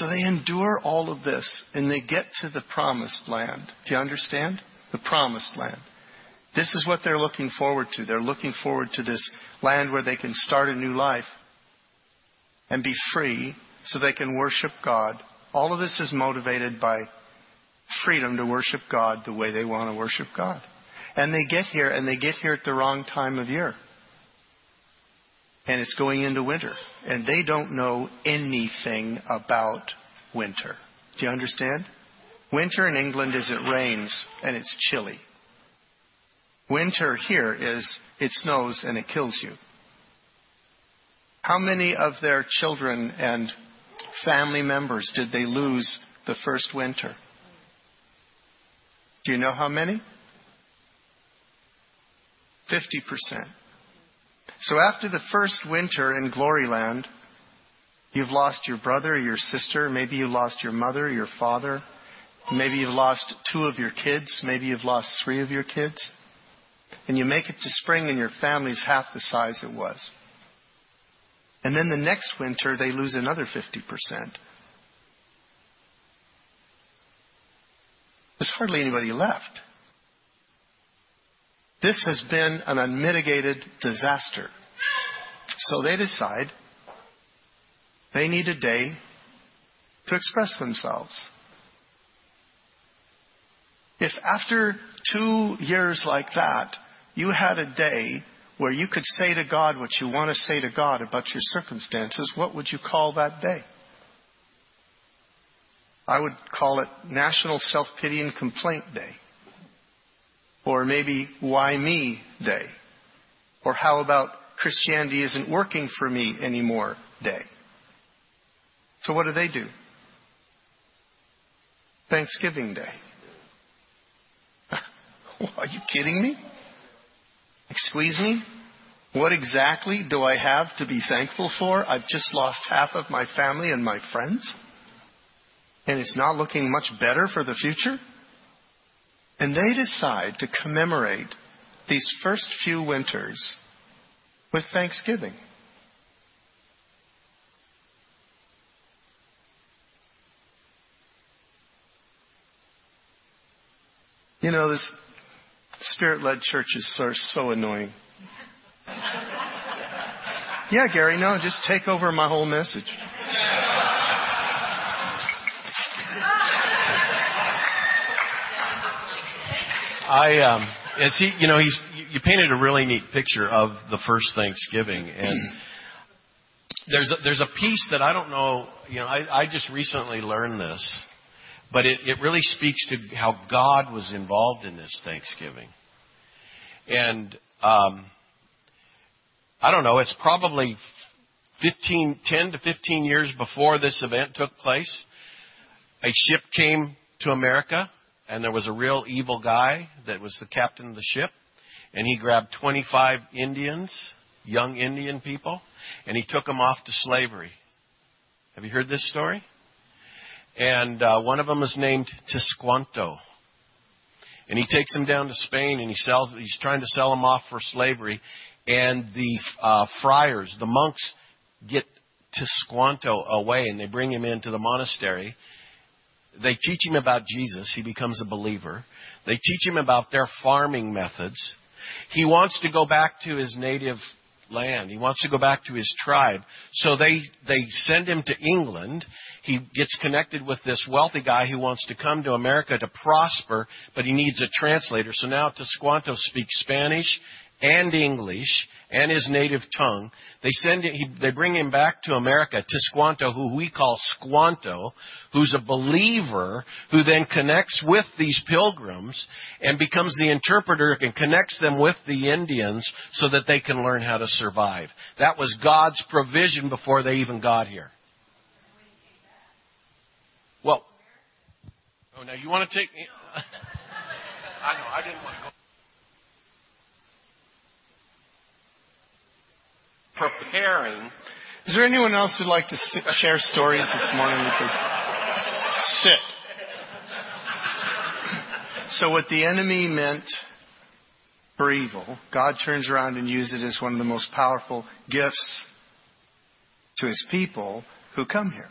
So they endure all of this and they get to the promised land. Do you understand? The promised land. This is what they're looking forward to. They're looking forward to this land where they can start a new life and be free so they can worship God. All of this is motivated by freedom to worship God the way they want to worship God. And they get here, and they get here at the wrong time of year. And it's going into winter. And they don't know anything about winter. Do you understand? Winter in England is it rains and it's chilly. Winter here is it snows and it kills you. How many of their children and family members did they lose the first winter? Do you know how many? 50%. So after the first winter in Gloryland, you've lost your brother, your sister, maybe you lost your mother, your father, maybe you've lost two of your kids, maybe you've lost three of your kids. And you make it to spring and your family's half the size it was. And then the next winter, they lose another 50%. There's hardly anybody left. This has been an unmitigated disaster. So they decide they need a day to express themselves. If after two years like that, you had a day where you could say to God what you want to say to God about your circumstances, what would you call that day? I would call it National Self Pity and Complaint Day. Or maybe Why Me Day. Or how about Christianity isn't working for me anymore Day. So what do they do? Thanksgiving Day. Are you kidding me? Excuse me? What exactly do I have to be thankful for? I've just lost half of my family and my friends and it's not looking much better for the future? And they decide to commemorate these first few winters with Thanksgiving. You know, this spirit led church is so, so annoying. Yeah, Gary, no, just take over my whole message. I um, as he, you know, he's you painted a really neat picture of the first Thanksgiving, and there's a, there's a piece that I don't know. You know, I, I just recently learned this, but it, it really speaks to how God was involved in this Thanksgiving, and um, I don't know. It's probably 15, 10 to 15 years before this event took place. A ship came to America and there was a real evil guy that was the captain of the ship, and he grabbed 25 Indians, young Indian people, and he took them off to slavery. Have you heard this story? And uh, one of them is named Tisquanto. And he takes them down to Spain and he sells. He's trying to sell them off for slavery. And the uh, friars, the monks, get Tisquanto away and they bring him into the monastery they teach him about Jesus. He becomes a believer. They teach him about their farming methods. He wants to go back to his native land. He wants to go back to his tribe. So they, they send him to England. He gets connected with this wealthy guy who wants to come to America to prosper, but he needs a translator. So now Tisquanto speaks Spanish and English and his native tongue. They send him, he, they bring him back to America, Tisquanto, who we call Squanto, who's a believer who then connects with these pilgrims and becomes the interpreter and connects them with the Indians so that they can learn how to survive. That was God's provision before they even got here. Well, oh, now you want to take. me? I know, I didn't want to go. Preparing. Is there anyone else who'd like to st- share stories this morning? Because sit. So, what the enemy meant for evil, God turns around and uses it as one of the most powerful gifts to his people who come here.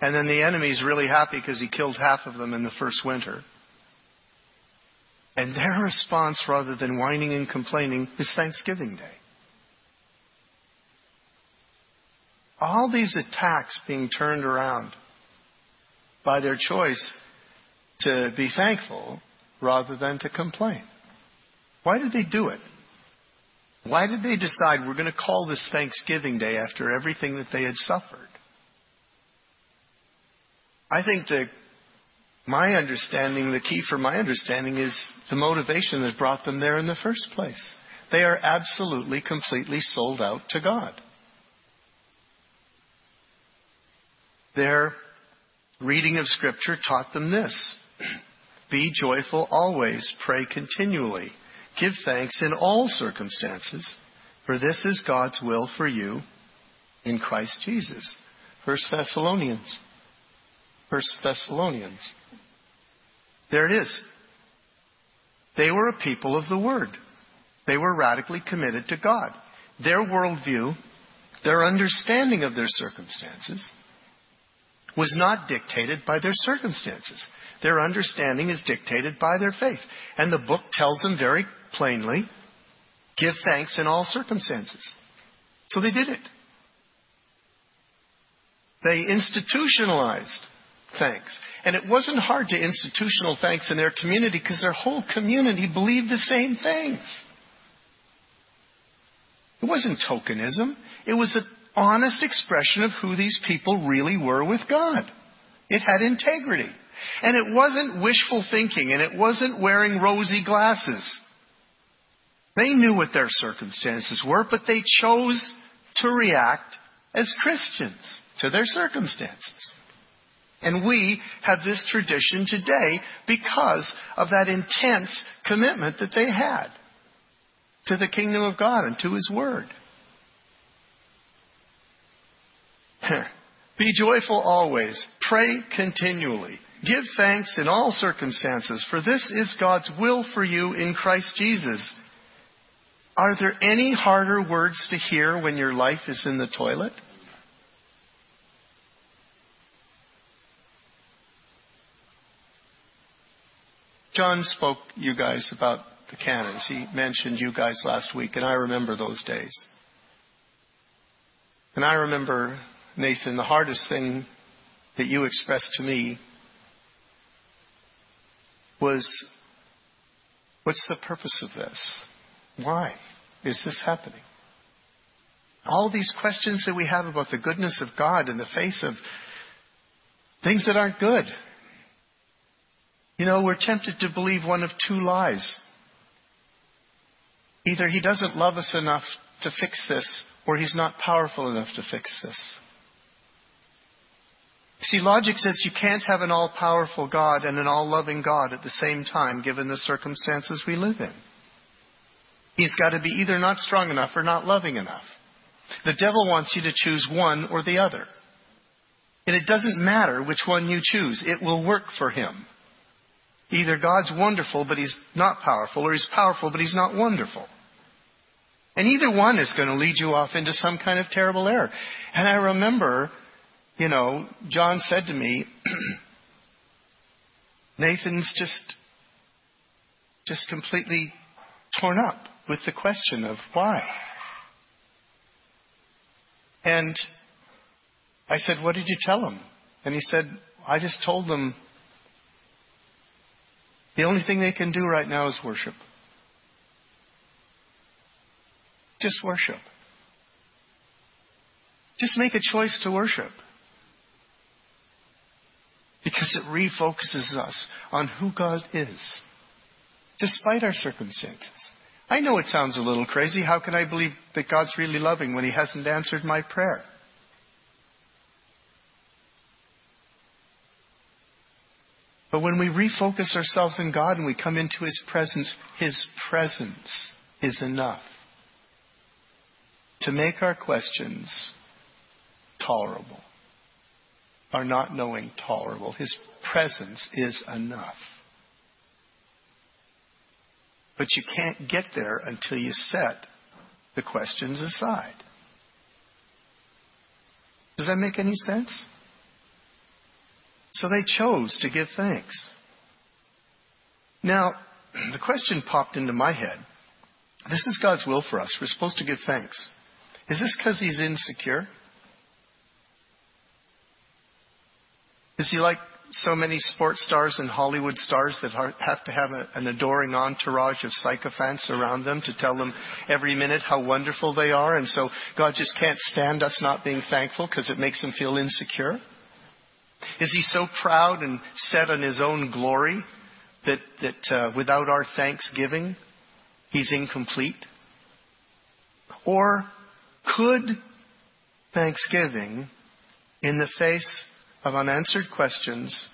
And then the enemy's really happy because he killed half of them in the first winter. And their response, rather than whining and complaining, is Thanksgiving Day. All these attacks being turned around by their choice to be thankful rather than to complain. Why did they do it? Why did they decide we're going to call this Thanksgiving Day after everything that they had suffered? I think that my understanding, the key for my understanding is the motivation that brought them there in the first place. They are absolutely, completely sold out to God. Their reading of Scripture taught them this Be joyful always, pray continually, give thanks in all circumstances, for this is God's will for you in Christ Jesus. 1 Thessalonians. 1 Thessalonians. There it is. They were a people of the Word. They were radically committed to God. Their worldview, their understanding of their circumstances, was not dictated by their circumstances. Their understanding is dictated by their faith. And the book tells them very plainly give thanks in all circumstances. So they did it. They institutionalized thanks. And it wasn't hard to institutional thanks in their community because their whole community believed the same things. It wasn't tokenism. It was an honest expression of who these people really were with God. It had integrity. And it wasn't wishful thinking and it wasn't wearing rosy glasses. They knew what their circumstances were, but they chose to react as Christians to their circumstances. And we have this tradition today because of that intense commitment that they had to the kingdom of God and to His Word. Be joyful always. Pray continually. Give thanks in all circumstances, for this is God's will for you in Christ Jesus. Are there any harder words to hear when your life is in the toilet? John spoke you guys about the canons. He mentioned you guys last week, and I remember those days. And I remember, Nathan, the hardest thing that you expressed to me was what's the purpose of this? Why is this happening? All these questions that we have about the goodness of God in the face of things that aren't good. You know, we're tempted to believe one of two lies. Either he doesn't love us enough to fix this, or he's not powerful enough to fix this. See, logic says you can't have an all powerful God and an all loving God at the same time, given the circumstances we live in. He's got to be either not strong enough or not loving enough. The devil wants you to choose one or the other. And it doesn't matter which one you choose, it will work for him. Either God's wonderful, but he's not powerful, or he's powerful, but he's not wonderful. And either one is going to lead you off into some kind of terrible error. And I remember, you know, John said to me, Nathan's just, just completely torn up with the question of why. And I said, What did you tell him? And he said, I just told them the only thing they can do right now is worship. Just worship. Just make a choice to worship. Because it refocuses us on who God is, despite our circumstances. I know it sounds a little crazy. How can I believe that God's really loving when He hasn't answered my prayer? But when we refocus ourselves in God and we come into His presence, His presence is enough to make our questions tolerable, our not knowing tolerable. His presence is enough. But you can't get there until you set the questions aside. Does that make any sense? So they chose to give thanks. Now, the question popped into my head. This is God's will for us. We're supposed to give thanks. Is this because he's insecure? Is he like so many sports stars and Hollywood stars that have to have a, an adoring entourage of sycophants around them to tell them every minute how wonderful they are, and so God just can't stand us not being thankful because it makes him feel insecure? Is he so proud and set on his own glory that, that uh, without our thanksgiving, he's incomplete? Or could thanksgiving, in the face of unanswered questions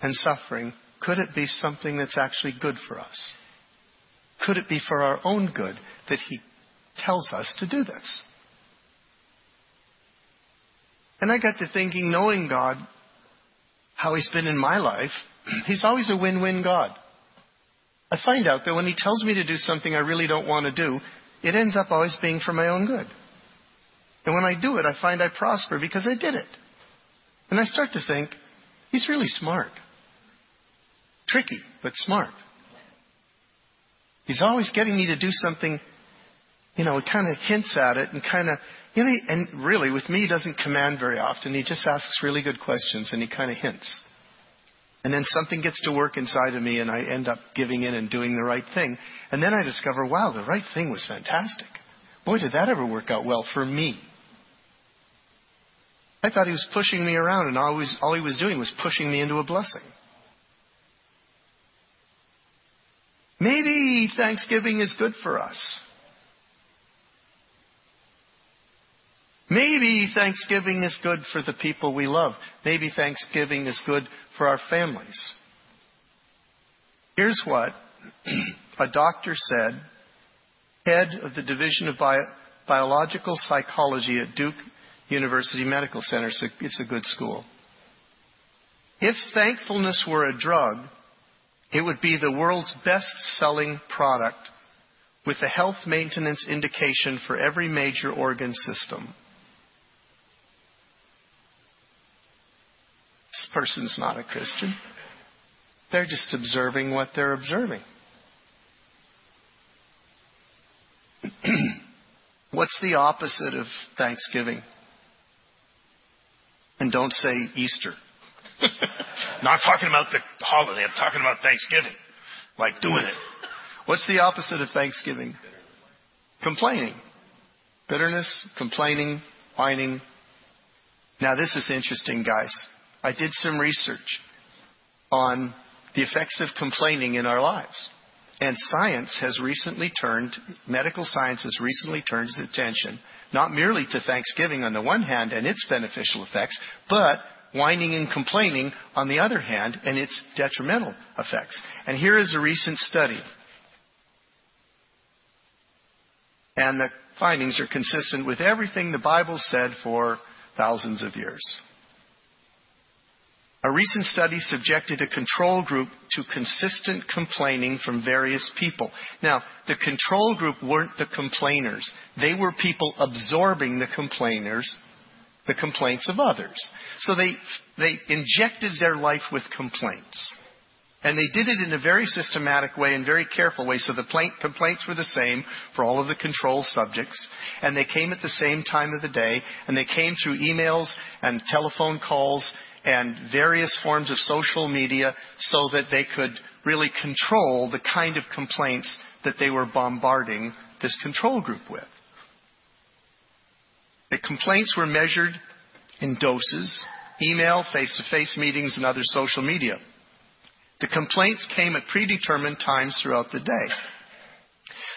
and suffering, could it be something that's actually good for us? Could it be for our own good that He tells us to do this? And I got to thinking, knowing God, how He's been in my life, He's always a win win God. I find out that when He tells me to do something I really don't want to do, it ends up always being for my own good. And when I do it, I find I prosper because I did it. And I start to think, he's really smart. Tricky, but smart. He's always getting me to do something, you know, he kind of hints at it and kind of, you know, and really with me, he doesn't command very often. He just asks really good questions and he kind of hints. And then something gets to work inside of me and I end up giving in and doing the right thing. And then I discover, wow, the right thing was fantastic. Boy, did that ever work out well for me. I thought he was pushing me around, and always, all he was doing was pushing me into a blessing. Maybe Thanksgiving is good for us. Maybe Thanksgiving is good for the people we love. Maybe Thanksgiving is good for our families. Here's what a doctor said, head of the Division of Bio- Biological Psychology at Duke University Medical Center. It's a, it's a good school. If thankfulness were a drug, it would be the world's best selling product with a health maintenance indication for every major organ system. This person's not a Christian. They're just observing what they're observing. What's the opposite of Thanksgiving? And don't say Easter. Not talking about the holiday. I'm talking about Thanksgiving. Like doing it. What's the opposite of Thanksgiving? Complaining. Bitterness, complaining, whining. Now this is interesting, guys. I did some research on the effects of complaining in our lives. And science has recently turned, medical science has recently turned its attention not merely to Thanksgiving on the one hand and its beneficial effects, but whining and complaining on the other hand and its detrimental effects. And here is a recent study. And the findings are consistent with everything the Bible said for thousands of years. Recent study subjected a control group to consistent complaining from various people. Now, the control group weren't the complainers. They were people absorbing the complainers, the complaints of others. So they, they injected their life with complaints. And they did it in a very systematic way and very careful way. So the complaints were the same for all of the control subjects. And they came at the same time of the day. And they came through emails and telephone calls and various forms of social media so that they could really control the kind of complaints that they were bombarding this control group with. The complaints were measured in doses, email, face to face meetings, and other social media. The complaints came at predetermined times throughout the day.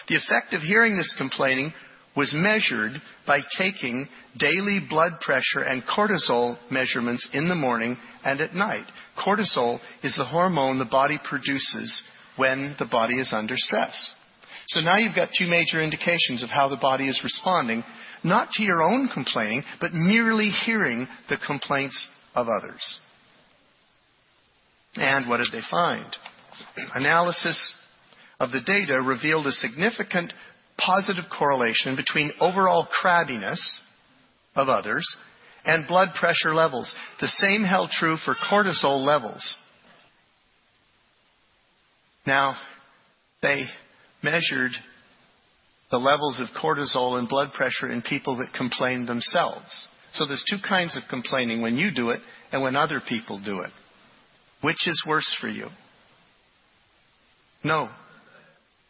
The effect of hearing this complaining was measured by taking daily blood pressure and cortisol measurements in the morning and at night. Cortisol is the hormone the body produces when the body is under stress. So now you've got two major indications of how the body is responding, not to your own complaining, but merely hearing the complaints of others. And what did they find? Analysis of the data revealed a significant positive correlation between overall crabbiness of others and blood pressure levels. The same held true for cortisol levels. Now, they measured the levels of cortisol and blood pressure in people that complain themselves. So there's two kinds of complaining when you do it and when other people do it. Which is worse for you? No.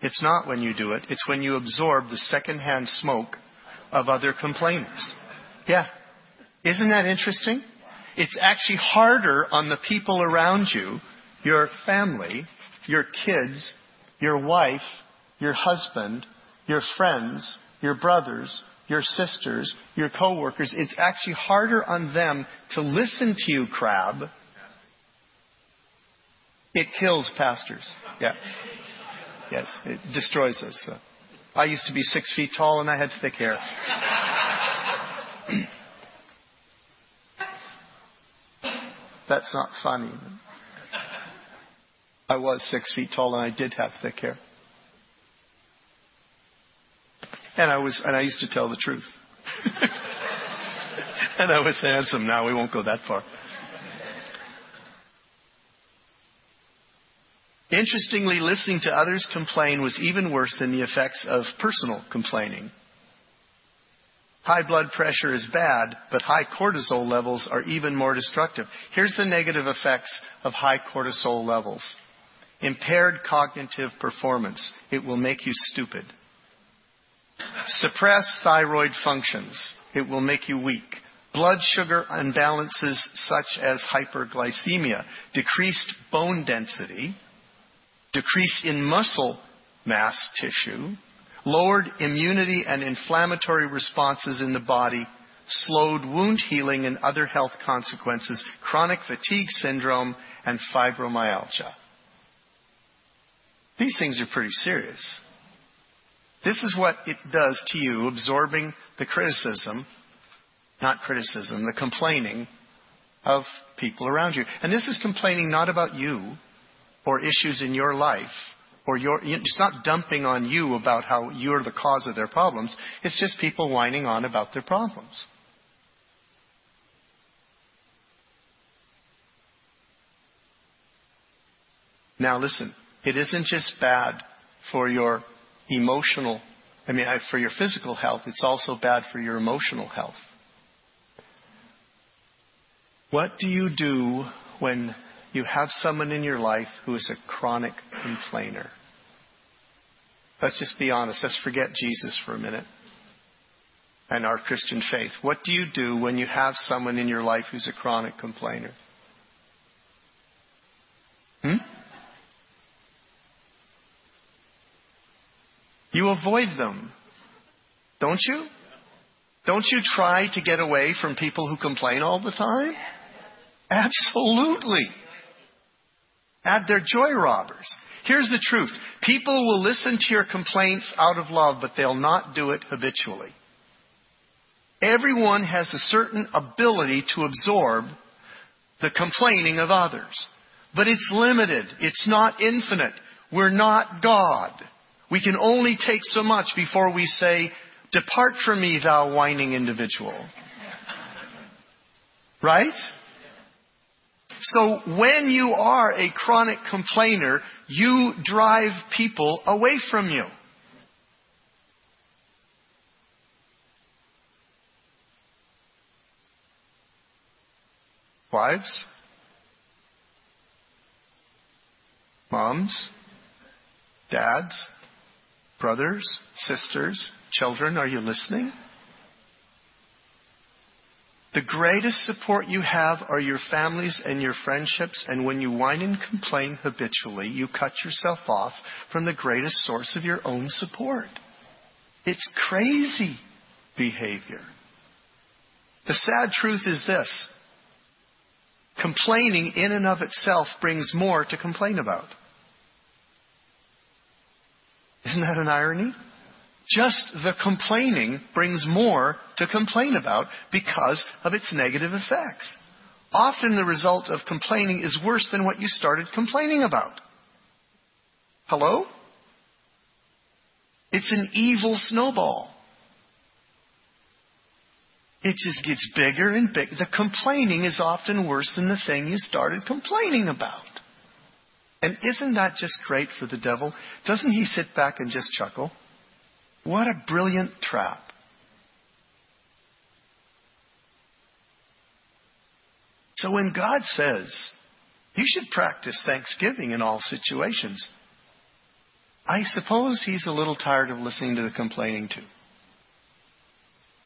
It's not when you do it. It's when you absorb the secondhand smoke of other complainers. Yeah. Isn't that interesting? It's actually harder on the people around you, your family, your kids, your wife, your husband, your friends, your brothers, your sisters, your coworkers. It's actually harder on them to listen to you, crab. It kills pastors. Yeah. Yes, it destroys us. I used to be six feet tall and I had thick hair. That's not funny. I was six feet tall and I did have thick hair. And I was, and I used to tell the truth. and I was handsome. Now we won't go that far. Interestingly, listening to others complain was even worse than the effects of personal complaining. High blood pressure is bad, but high cortisol levels are even more destructive. Here's the negative effects of high cortisol levels. Impaired cognitive performance. It will make you stupid. Suppress thyroid functions. It will make you weak. Blood sugar imbalances such as hyperglycemia, decreased bone density, decrease in muscle mass tissue, lowered immunity and inflammatory responses in the body, slowed wound healing and other health consequences, chronic fatigue syndrome, and fibromyalgia. These things are pretty serious. This is what it does to you, absorbing the criticism, not criticism, the complaining of people around you. And this is complaining not about you or issues in your life, or your, it's not dumping on you about how you're the cause of their problems. It's just people whining on about their problems. Now listen, it isn't just bad for your emotional, I mean, uh, for your physical health, it's also bad for your emotional health. What do you do when you have someone in your life who is a chronic complainer? Let's just be honest. Let's forget Jesus for a minute and our Christian faith. What do you do when you have someone in your life who's a chronic complainer? Hmm? You avoid them, don't you? Don't you try to get away from people who complain all the time? Absolutely. Add their joy robbers. Here's the truth people will listen to your complaints out of love, but they'll not do it habitually. Everyone has a certain ability to absorb the complaining of others, but it's limited, it's not infinite. We're not God. We can only take so much before we say, Depart from me, thou whining individual. Right? So when you are a chronic complainer, you drive people away from you. Wives, moms, dads, brothers, sisters, children, are you listening? The greatest support you have are your families and your friendships, and when you whine and complain habitually, you cut yourself off from the greatest source of your own support. It's crazy behavior. The sad truth is this complaining in and of itself brings more to complain about. Isn't that an irony? Just the complaining brings more to complain about because of its negative effects. Often the result of complaining is worse than what you started complaining about. Hello? It's an evil snowball. It just gets bigger and bigger. The complaining is often worse than the thing you started complaining about. And isn't that just great for the devil? Doesn't he sit back and just chuckle? What a brilliant trap. So when God says, you should practice thanksgiving in all situations, I suppose he's a little tired of listening to the complaining too.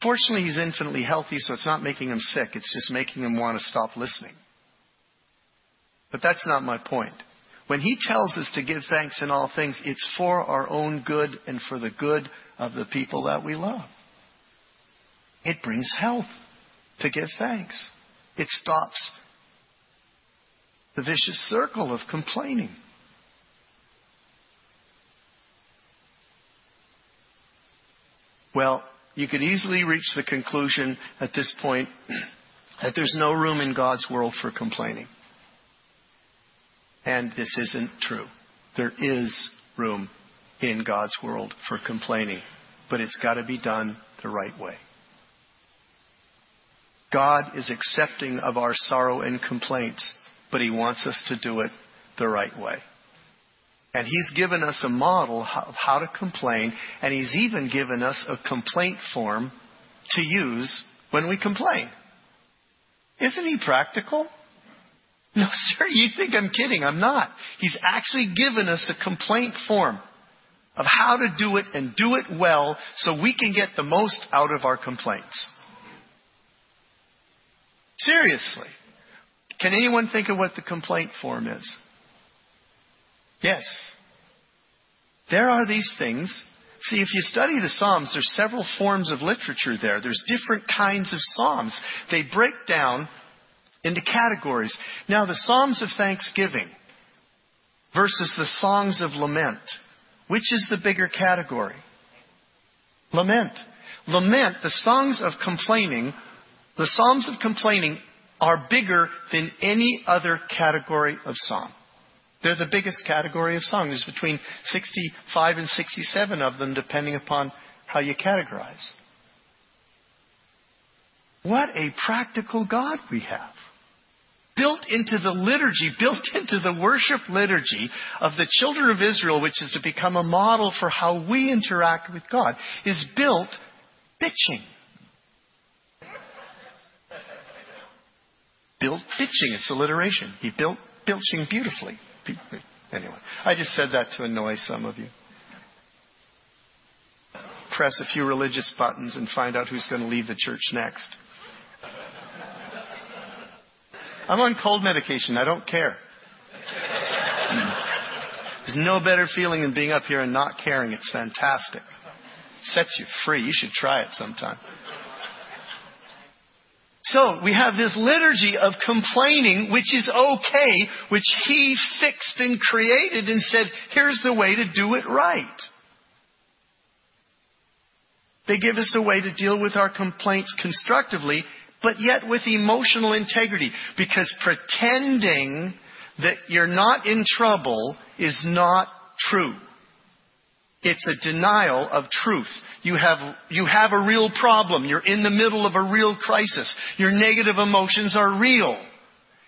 Fortunately, he's infinitely healthy, so it's not making him sick. It's just making him want to stop listening. But that's not my point. When he tells us to give thanks in all things, it's for our own good and for the good of the people that we love. It brings health to give thanks. It stops the vicious circle of complaining. Well, you could easily reach the conclusion at this point that there's no room in God's world for complaining. And this isn't true. There is room in God's world for complaining, but it's got to be done the right way. God is accepting of our sorrow and complaints, but He wants us to do it the right way. And He's given us a model of how to complain, and He's even given us a complaint form to use when we complain. Isn't He practical? No, sir, you think I'm kidding. I'm not. He's actually given us a complaint form of how to do it and do it well so we can get the most out of our complaints. Seriously. Can anyone think of what the complaint form is? Yes. There are these things. See, if you study the Psalms, there's several forms of literature there. There's different kinds of Psalms. They break down into categories. Now, the Psalms of Thanksgiving versus the Songs of Lament. Which is the bigger category? Lament. Lament, the songs of complaining, the Psalms of complaining are bigger than any other category of song. They're the biggest category of song. There's between 65 and 67 of them, depending upon how you categorize. What a practical God we have. Built into the liturgy, built into the worship liturgy of the children of Israel, which is to become a model for how we interact with God, is built bitching. Built bitching. It's alliteration. He built bilching beautifully. Anyway, I just said that to annoy some of you. Press a few religious buttons and find out who's going to leave the church next. I'm on cold medication. I don't care. There's no better feeling than being up here and not caring. It's fantastic. It sets you free. You should try it sometime. So we have this liturgy of complaining, which is okay, which he fixed and created and said, here's the way to do it right. They give us a way to deal with our complaints constructively, but yet with emotional integrity. Because pretending that you're not in trouble is not true. It's a denial of truth. You have, you have a real problem. You're in the middle of a real crisis. Your negative emotions are real.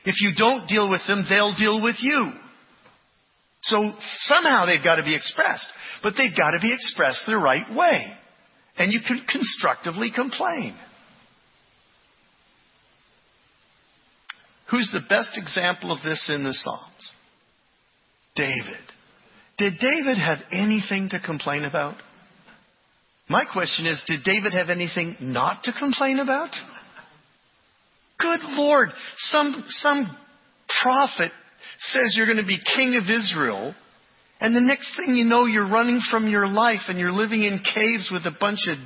If you don't deal with them, they'll deal with you. So somehow they've got to be expressed. But they've got to be expressed the right way. And you can constructively complain. Who's the best example of this in the Psalms? David. Did David have anything to complain about? My question is, did David have anything not to complain about? Good Lord, some, some prophet says you're going to be king of Israel, and the next thing you know, you're running from your life and you're living in caves with a bunch of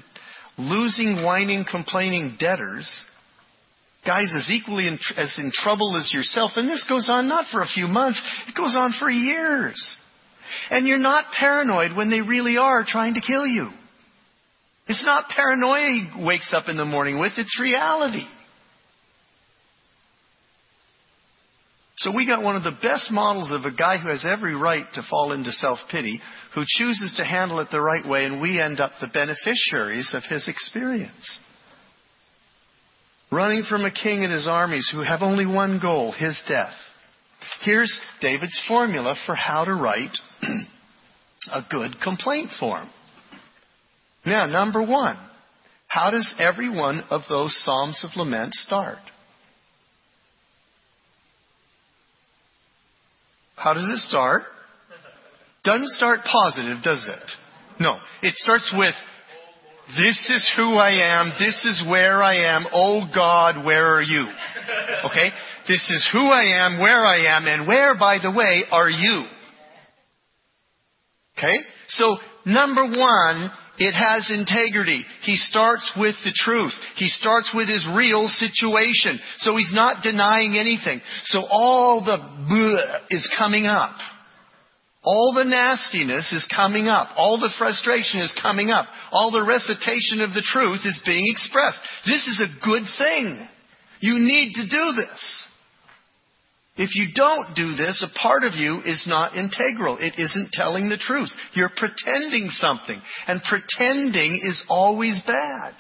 losing, whining, complaining debtors guys as equally in, as in trouble as yourself. And this goes on not for a few months, it goes on for years. And you're not paranoid when they really are trying to kill you. It's not paranoia he wakes up in the morning with, it's reality. So we got one of the best models of a guy who has every right to fall into self-pity, who chooses to handle it the right way, and we end up the beneficiaries of his experience. Running from a king and his armies who have only one goal, his death. Here's David's formula for how to write a good complaint form. Now, number one, how does every one of those Psalms of Lament start? How does it start? Doesn't start positive, does it? No. It starts with, this is who I am, this is where I am, oh God, where are you? Okay? This is who I am, where I am, and where, by the way, are you? Okay? So, number one, it has integrity. He starts with the truth. He starts with his real situation. So he's not denying anything. So all the is coming up. All the nastiness is coming up. All the frustration is coming up. All the recitation of the truth is being expressed. This is a good thing. You need to do this. If you don't do this, a part of you is not integral. It isn't telling the truth. You're pretending something. And pretending is always bad.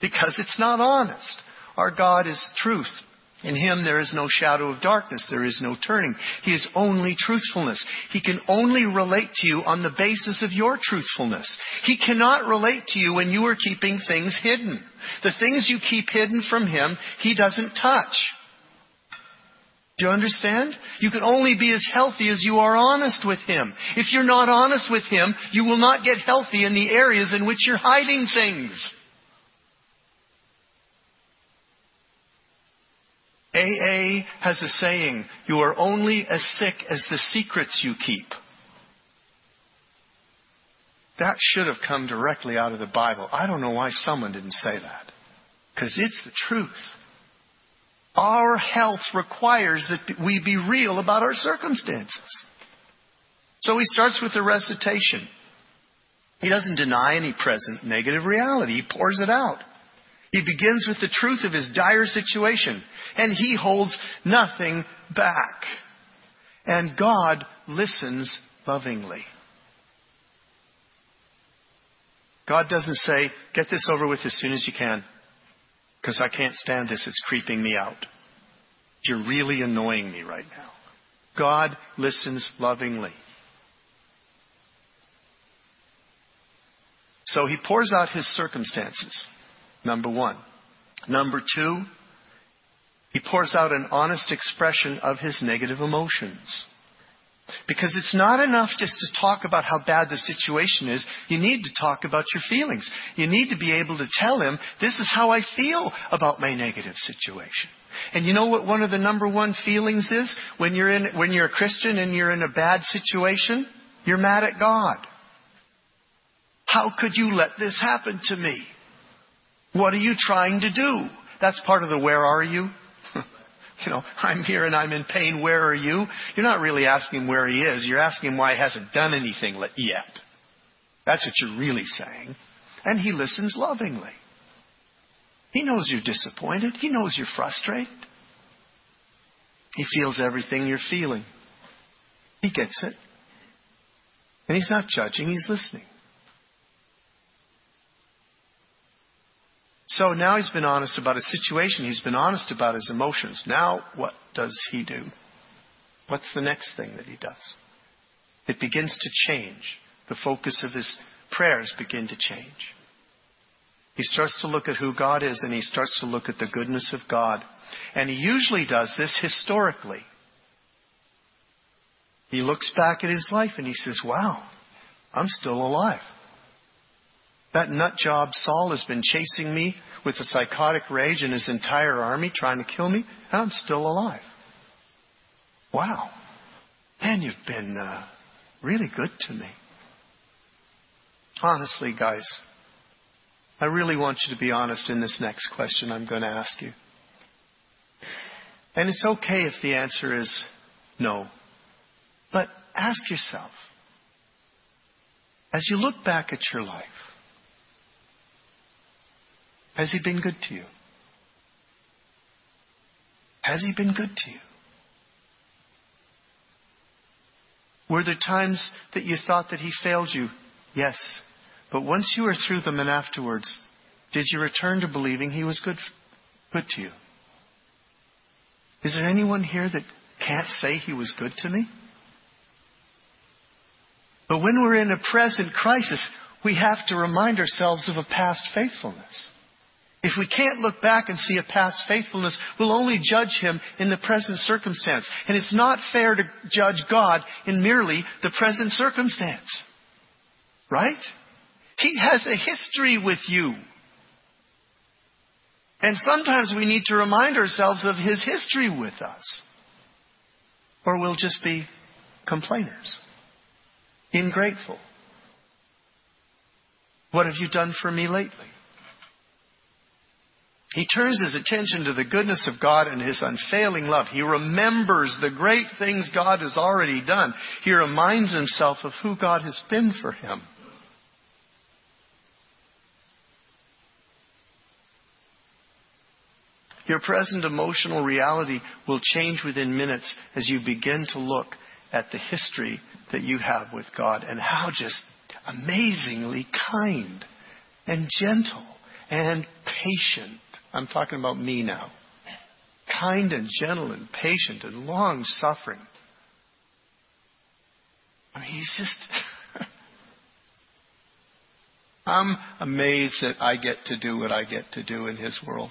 Because it's not honest. Our God is truth. In Him there is no shadow of darkness. There is no turning. He is only truthfulness. He can only relate to you on the basis of your truthfulness. He cannot relate to you when you are keeping things hidden. The things you keep hidden from Him, He doesn't touch. Do you understand? You can only be as healthy as you are honest with Him. If you're not honest with Him, you will not get healthy in the areas in which you're hiding things. AA has a saying, you are only as sick as the secrets you keep. That should have come directly out of the Bible. I don't know why someone didn't say that. Because it's the truth. Our health requires that we be real about our circumstances. So he starts with a recitation. He doesn't deny any present negative reality. He pours it out. He begins with the truth of his dire situation, and he holds nothing back. And God listens lovingly. God doesn't say, get this over with as soon as you can, because I can't stand this. It's creeping me out. You're really annoying me right now. God listens lovingly. So he pours out his circumstances. Number one. Number two, he pours out an honest expression of his negative emotions. Because it's not enough just to talk about how bad the situation is. You need to talk about your feelings. You need to be able to tell him, this is how I feel about my negative situation. And you know what one of the number one feelings is when you're in, when you're a Christian and you're in a bad situation? You're mad at God. How could you let this happen to me? What are you trying to do? That's part of the where are you? you know, I'm here and I'm in pain. Where are you? You're not really asking him where he is. You're asking him why he hasn't done anything yet. That's what you're really saying. And he listens lovingly. He knows you're disappointed. He knows you're frustrated. He feels everything you're feeling. He gets it. And he's not judging, he's listening. So now he's been honest about his situation. He's been honest about his emotions. Now, what does he do? What's the next thing that he does? It begins to change. The focus of his prayers begin to change. He starts to look at who God is and he starts to look at the goodness of God. And he usually does this historically. He looks back at his life and he says, Wow, I'm still alive. That nut job Saul has been chasing me with a psychotic rage and his entire army trying to kill me, and I'm still alive. Wow. Man, you've been uh, really good to me. Honestly, guys, I really want you to be honest in this next question I'm going to ask you. And it's okay if the answer is no. But ask yourself, as you look back at your life, has He been good to you? Has He been good to you? Were there times that you thought that He failed you? Yes. But once you were through them and afterwards, Did you return to believing He was good, good to you? Is there anyone here that can't say He was good to me? But when we're in a present crisis, we have to remind ourselves of a past faithfulness. If we can't look back and see a past faithfulness, we'll only judge him in the present circumstance. And it's not fair to judge God in merely the present circumstance. Right? He has a history with you. And sometimes we need to remind ourselves of his history with us. Or we'll just be complainers, ingrateful. What have you done for me lately? He turns his attention to the goodness of God and his unfailing love. He remembers the great things God has already done. He reminds himself of who God has been for him. Your present emotional reality will change within minutes as you begin to look at the history that you have with God and how just amazingly kind and gentle and patient. I'm talking about me now. Kind and gentle and patient and long suffering. I mean, he's just. I'm amazed that I get to do what I get to do in his world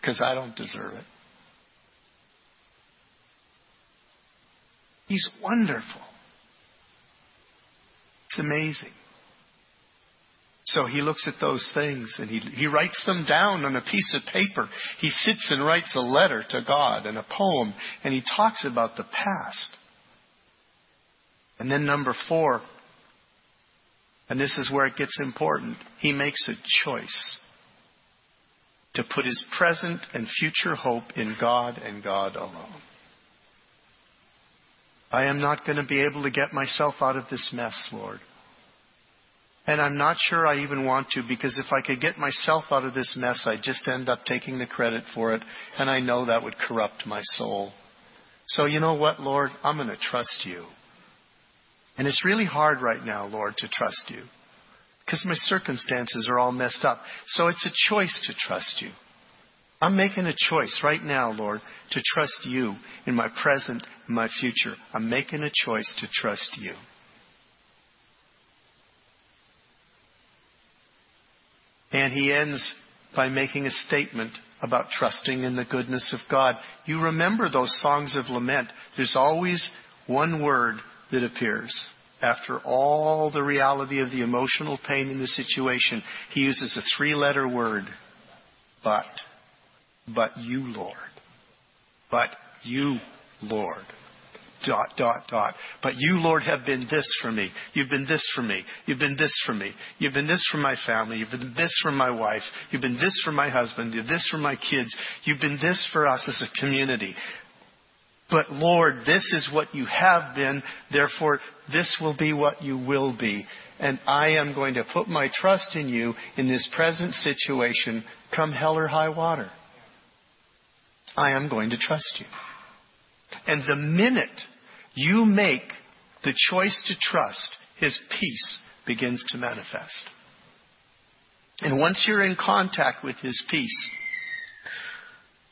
because I don't deserve it. He's wonderful. It's amazing. So he looks at those things and he, he writes them down on a piece of paper. He sits and writes a letter to God and a poem and he talks about the past. And then number four, and this is where it gets important, he makes a choice to put his present and future hope in God and God alone. I am not going to be able to get myself out of this mess, Lord. And I'm not sure I even want to because if I could get myself out of this mess, I'd just end up taking the credit for it. And I know that would corrupt my soul. So you know what, Lord? I'm going to trust you. And it's really hard right now, Lord, to trust you because my circumstances are all messed up. So it's a choice to trust you. I'm making a choice right now, Lord, to trust you in my present and my future. I'm making a choice to trust you. And he ends by making a statement about trusting in the goodness of God. You remember those songs of lament. There's always one word that appears after all the reality of the emotional pain in the situation, he uses a three letter word, but. But you, Lord. But you, Lord. Dot, dot, dot. But you, Lord, have been this for me. You've been this for me. You've been this for me. You've been this for my family. You've been this for my wife. You've been this for my husband. You've been this for my kids. You've been this for us as a community. But Lord, this is what you have been, therefore this will be what you will be. And I am going to put my trust in you in this present situation, come hell or high water. I am going to trust you. And the minute you make the choice to trust, his peace begins to manifest. And once you're in contact with his peace,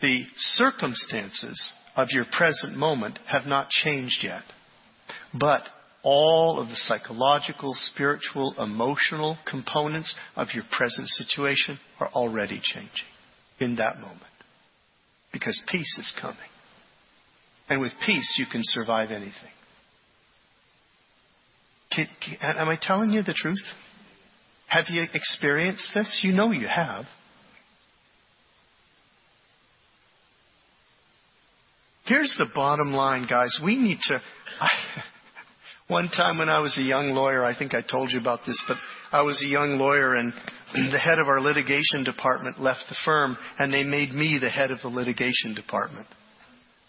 the circumstances of your present moment have not changed yet. But all of the psychological, spiritual, emotional components of your present situation are already changing in that moment. Because peace is coming. And with peace, you can survive anything. Can, can, am I telling you the truth? Have you experienced this? You know you have. Here's the bottom line, guys. We need to. I, one time when I was a young lawyer, I think I told you about this, but I was a young lawyer and the head of our litigation department left the firm and they made me the head of the litigation department.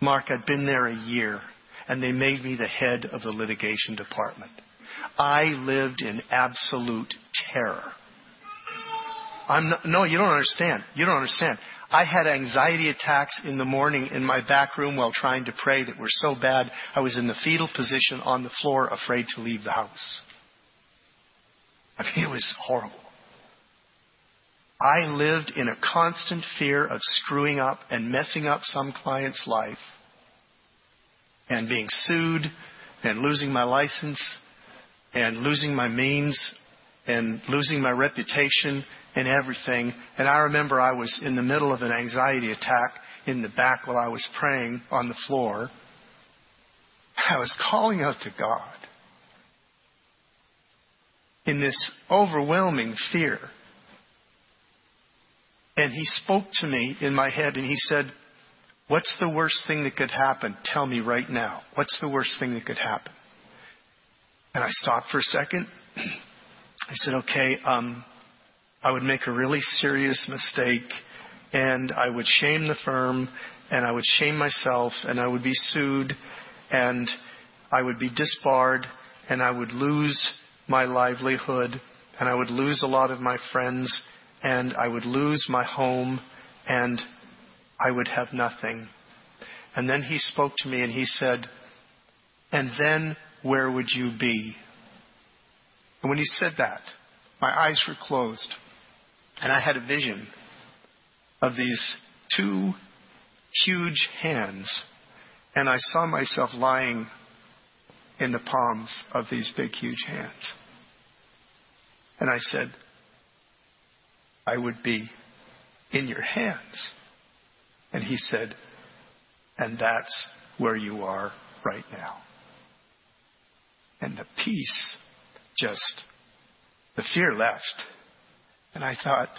Mark, I'd been there a year and they made me the head of the litigation department. I lived in absolute terror. I'm not, no, you don't understand. You don't understand. I had anxiety attacks in the morning in my back room while trying to pray that were so bad I was in the fetal position on the floor, afraid to leave the house. I mean, it was horrible. I lived in a constant fear of screwing up and messing up some client's life and being sued and losing my license and losing my means and losing my reputation and everything. And I remember I was in the middle of an anxiety attack in the back while I was praying on the floor. I was calling out to God in this overwhelming fear. And He spoke to me in my head and He said, What's the worst thing that could happen? Tell me right now. What's the worst thing that could happen? And I stopped for a second. I said, okay, um, I would make a really serious mistake and I would shame the firm and I would shame myself and I would be sued and I would be disbarred and I would lose my livelihood and I would lose a lot of my friends and I would lose my home and I would have nothing. And then he spoke to me and he said, And then where would you be? And when he said that, my eyes were closed and I had a vision of these two huge hands and I saw myself lying in the palms of these big, huge hands. And I said, I would be in your hands. And he said, And that's where you are right now. And the peace just, the fear left. And I thought,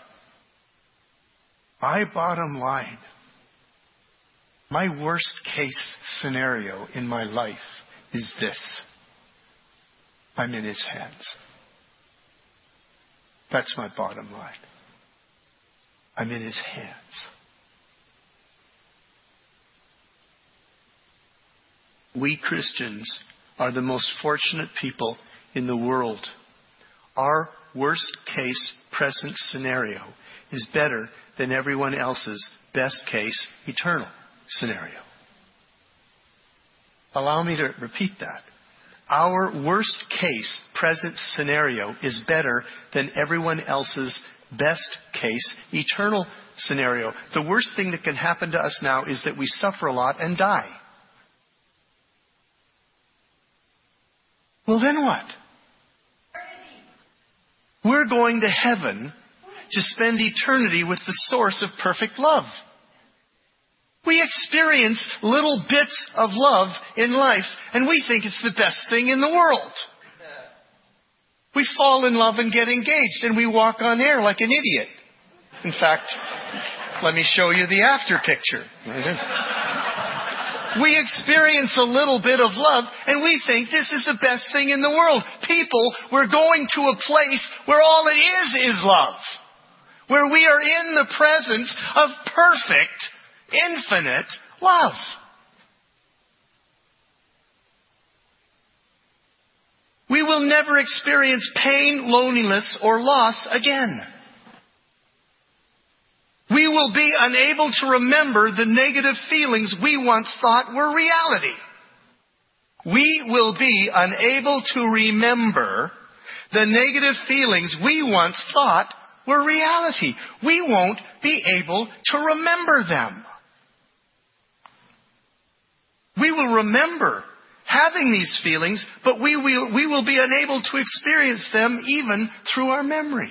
my bottom line, my worst case scenario in my life is this I'm in his hands. That's my bottom line. I'm in his hands. we Christians are the most fortunate people in the world. Our worst case present scenario is better than everyone else's best case eternal scenario. Allow me to repeat that. Our worst case present scenario is better than everyone else's best case eternal scenario. The worst thing that can happen to us now is that we suffer a lot and die. Well, then what? We're going to heaven to spend eternity with the source of perfect love. We experience little bits of love in life, and we think it's the best thing in the world. We fall in love and get engaged, and we walk on air like an idiot. In fact, let me show you the after picture. We experience a little bit of love and we think this is the best thing in the world. People, we're going to a place where all it is is love. Where we are in the presence of perfect, infinite love. We will never experience pain, loneliness, or loss again. We will be unable to remember the negative feelings we once thought were reality. We will be unable to remember the negative feelings we once thought were reality. We won't be able to remember them. We will remember having these feelings, but we will, we will be unable to experience them even through our memory.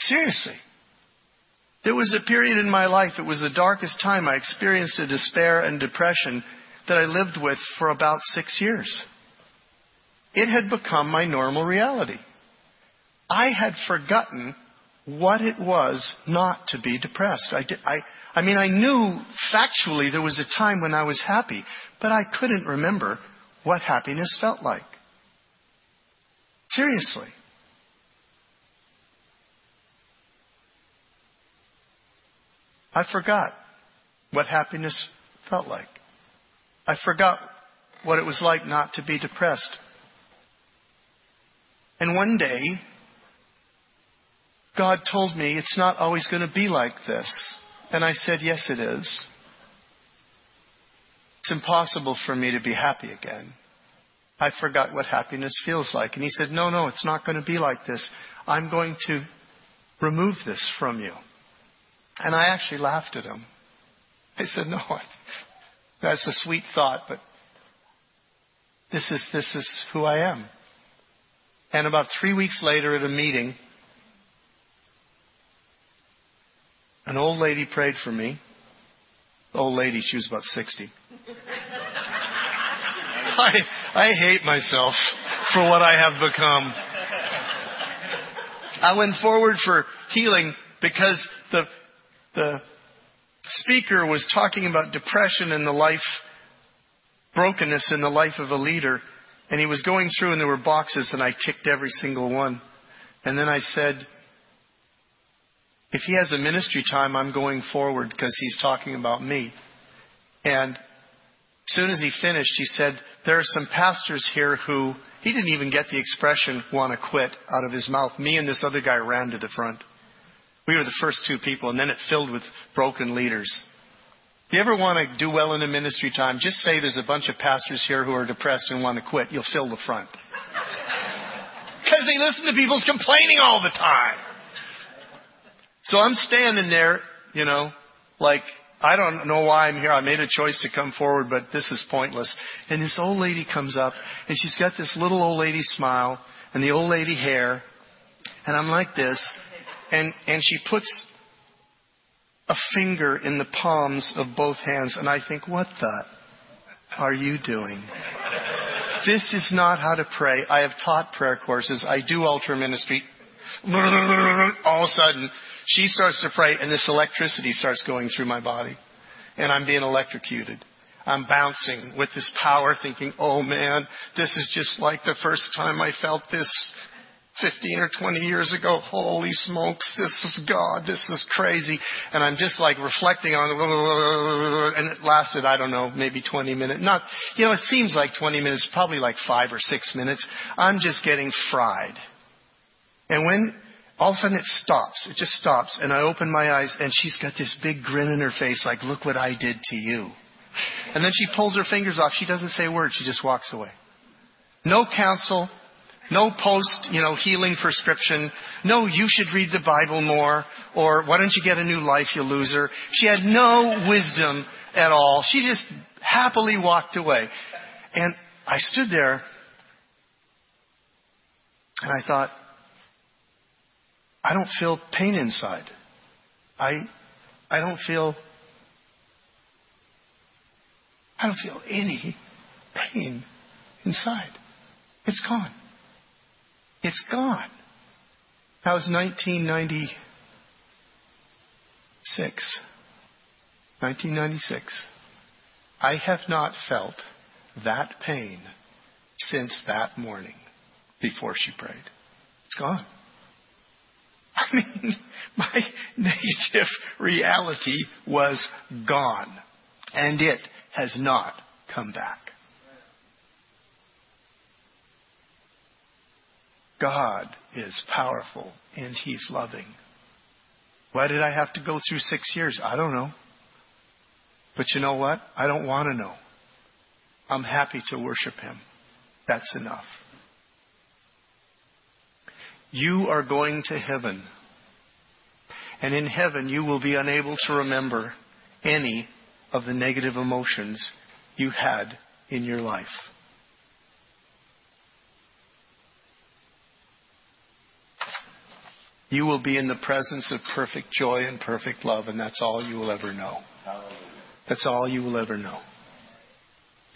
Seriously. There was a period in my life, it was the darkest time I experienced a despair and depression that I lived with for about six years. It had become my normal reality. I had forgotten what it was not to be depressed. I, did, I, I mean, I knew factually there was a time when I was happy, but I couldn't remember what happiness felt like. Seriously. I forgot what happiness felt like. I forgot what it was like not to be depressed. And one day, God told me it's not always going to be like this. And I said, Yes, it is. It's impossible for me to be happy again. I forgot what happiness feels like. And he said, No, no, it's not going to be like this. I'm going to remove this from you. And I actually laughed at him. I said, No, that's a sweet thought, but this is, this is who I am. And about three weeks later at a meeting, an old lady prayed for me. Old lady, she was about 60. I, I hate myself for what I have become. I went forward for healing because the, the speaker was talking about depression and the life, brokenness in the life of a leader. And he was going through and there were boxes and I ticked every single one. And then I said, if he has a ministry time, I'm going forward because he's talking about me. And as soon as he finished, he said, there are some pastors here who, he didn't even get the expression, want to quit out of his mouth. Me and this other guy ran to the front. We were the first two people, and then it filled with broken leaders. If you ever want to do well in a ministry time, just say there's a bunch of pastors here who are depressed and want to quit. You'll fill the front. Because they listen to people's complaining all the time. So I'm standing there, you know, like, I don't know why I'm here. I made a choice to come forward, but this is pointless. And this old lady comes up, and she's got this little old lady smile, and the old lady hair, and I'm like this, and, and she puts a finger in the palms of both hands, and I think, what the are you doing? This is not how to pray. I have taught prayer courses. I do altar ministry. All of a sudden, she starts to pray, and this electricity starts going through my body. And I'm being electrocuted. I'm bouncing with this power, thinking, oh man, this is just like the first time I felt this 15 or 20 years ago. Holy smokes, this is God. This is crazy. And I'm just like reflecting on it. And it lasted, I don't know, maybe 20 minutes. Not, you know, it seems like 20 minutes, probably like five or six minutes. I'm just getting fried. And when all of a sudden it stops. It just stops. And I open my eyes and she's got this big grin in her face like, look what I did to you. And then she pulls her fingers off. She doesn't say a word. She just walks away. No counsel. No post, you know, healing prescription. No, you should read the Bible more. Or why don't you get a new life, you loser. She had no wisdom at all. She just happily walked away. And I stood there and I thought, I don't feel pain inside. I, I don't feel, I don't feel any pain inside. It's gone. It's gone. That was 1996. 1996. I have not felt that pain since that morning before she prayed. It's gone. I mean, my negative reality was gone. And it has not come back. God is powerful and He's loving. Why did I have to go through six years? I don't know. But you know what? I don't want to know. I'm happy to worship Him. That's enough. You are going to heaven. And in heaven, you will be unable to remember any of the negative emotions you had in your life. You will be in the presence of perfect joy and perfect love, and that's all you will ever know. That's all you will ever know.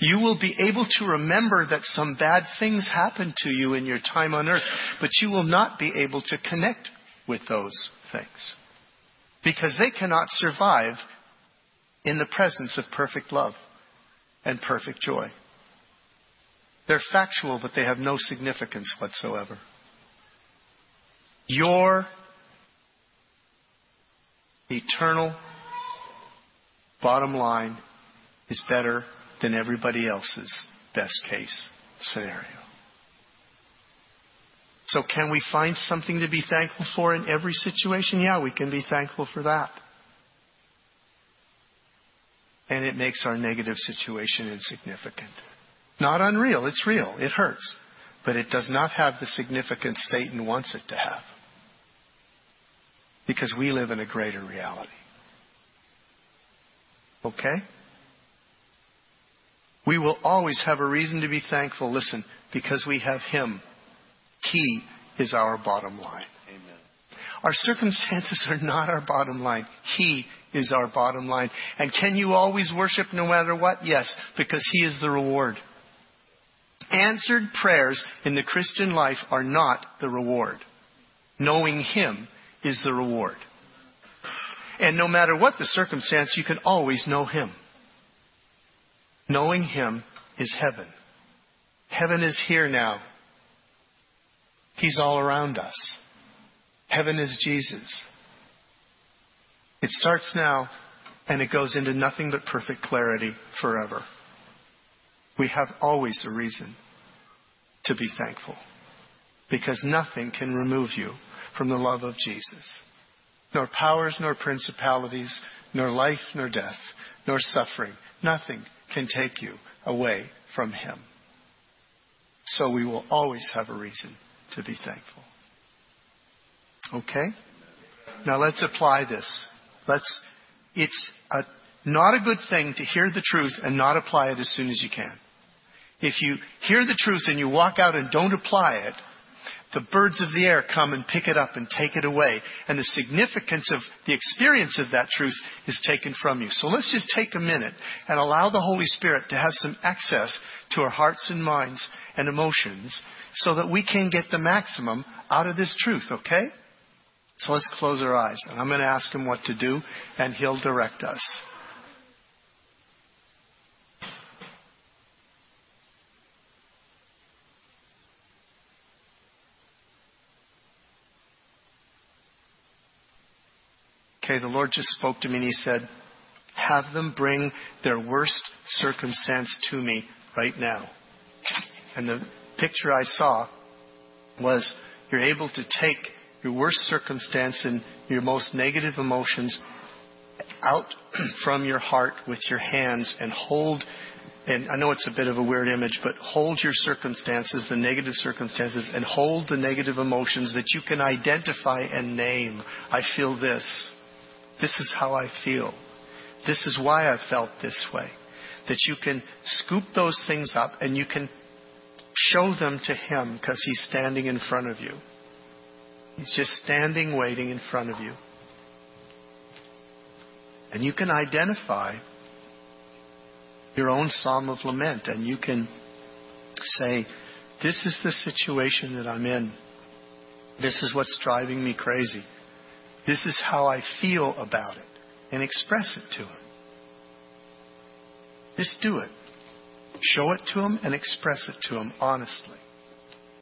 You will be able to remember that some bad things happened to you in your time on earth, but you will not be able to connect with those things because they cannot survive in the presence of perfect love and perfect joy. They're factual, but they have no significance whatsoever. Your eternal bottom line is better than everybody else's best case scenario. So, can we find something to be thankful for in every situation? Yeah, we can be thankful for that. And it makes our negative situation insignificant. Not unreal, it's real, it hurts. But it does not have the significance Satan wants it to have. Because we live in a greater reality. Okay? We will always have a reason to be thankful, listen, because we have Him. He is our bottom line. Amen. Our circumstances are not our bottom line. He is our bottom line. And can you always worship no matter what? Yes, because He is the reward. Answered prayers in the Christian life are not the reward. Knowing Him is the reward. And no matter what the circumstance, you can always know Him. Knowing Him is heaven. Heaven is here now. He's all around us. Heaven is Jesus. It starts now and it goes into nothing but perfect clarity forever. We have always a reason to be thankful because nothing can remove you from the love of Jesus. Nor powers, nor principalities, nor life, nor death, nor suffering. Nothing can take you away from Him. So we will always have a reason to be thankful. Okay? Now let's apply this. Let's, it's a, not a good thing to hear the truth and not apply it as soon as you can. If you hear the truth and you walk out and don't apply it, the birds of the air come and pick it up and take it away. And the significance of the experience of that truth is taken from you. So let's just take a minute and allow the Holy Spirit to have some access to our hearts and minds and emotions so that we can get the maximum out of this truth, okay? So let's close our eyes. And I'm going to ask him what to do, and he'll direct us. Okay, the Lord just spoke to me and He said, Have them bring their worst circumstance to me right now. And the picture I saw was you're able to take your worst circumstance and your most negative emotions out from your heart with your hands and hold and I know it's a bit of a weird image, but hold your circumstances, the negative circumstances, and hold the negative emotions that you can identify and name. I feel this. This is how I feel. This is why I felt this way. That you can scoop those things up and you can show them to Him because He's standing in front of you. He's just standing waiting in front of you. And you can identify your own psalm of lament and you can say, This is the situation that I'm in. This is what's driving me crazy. This is how I feel about it. And express it to him. Just do it. Show it to him and express it to him honestly.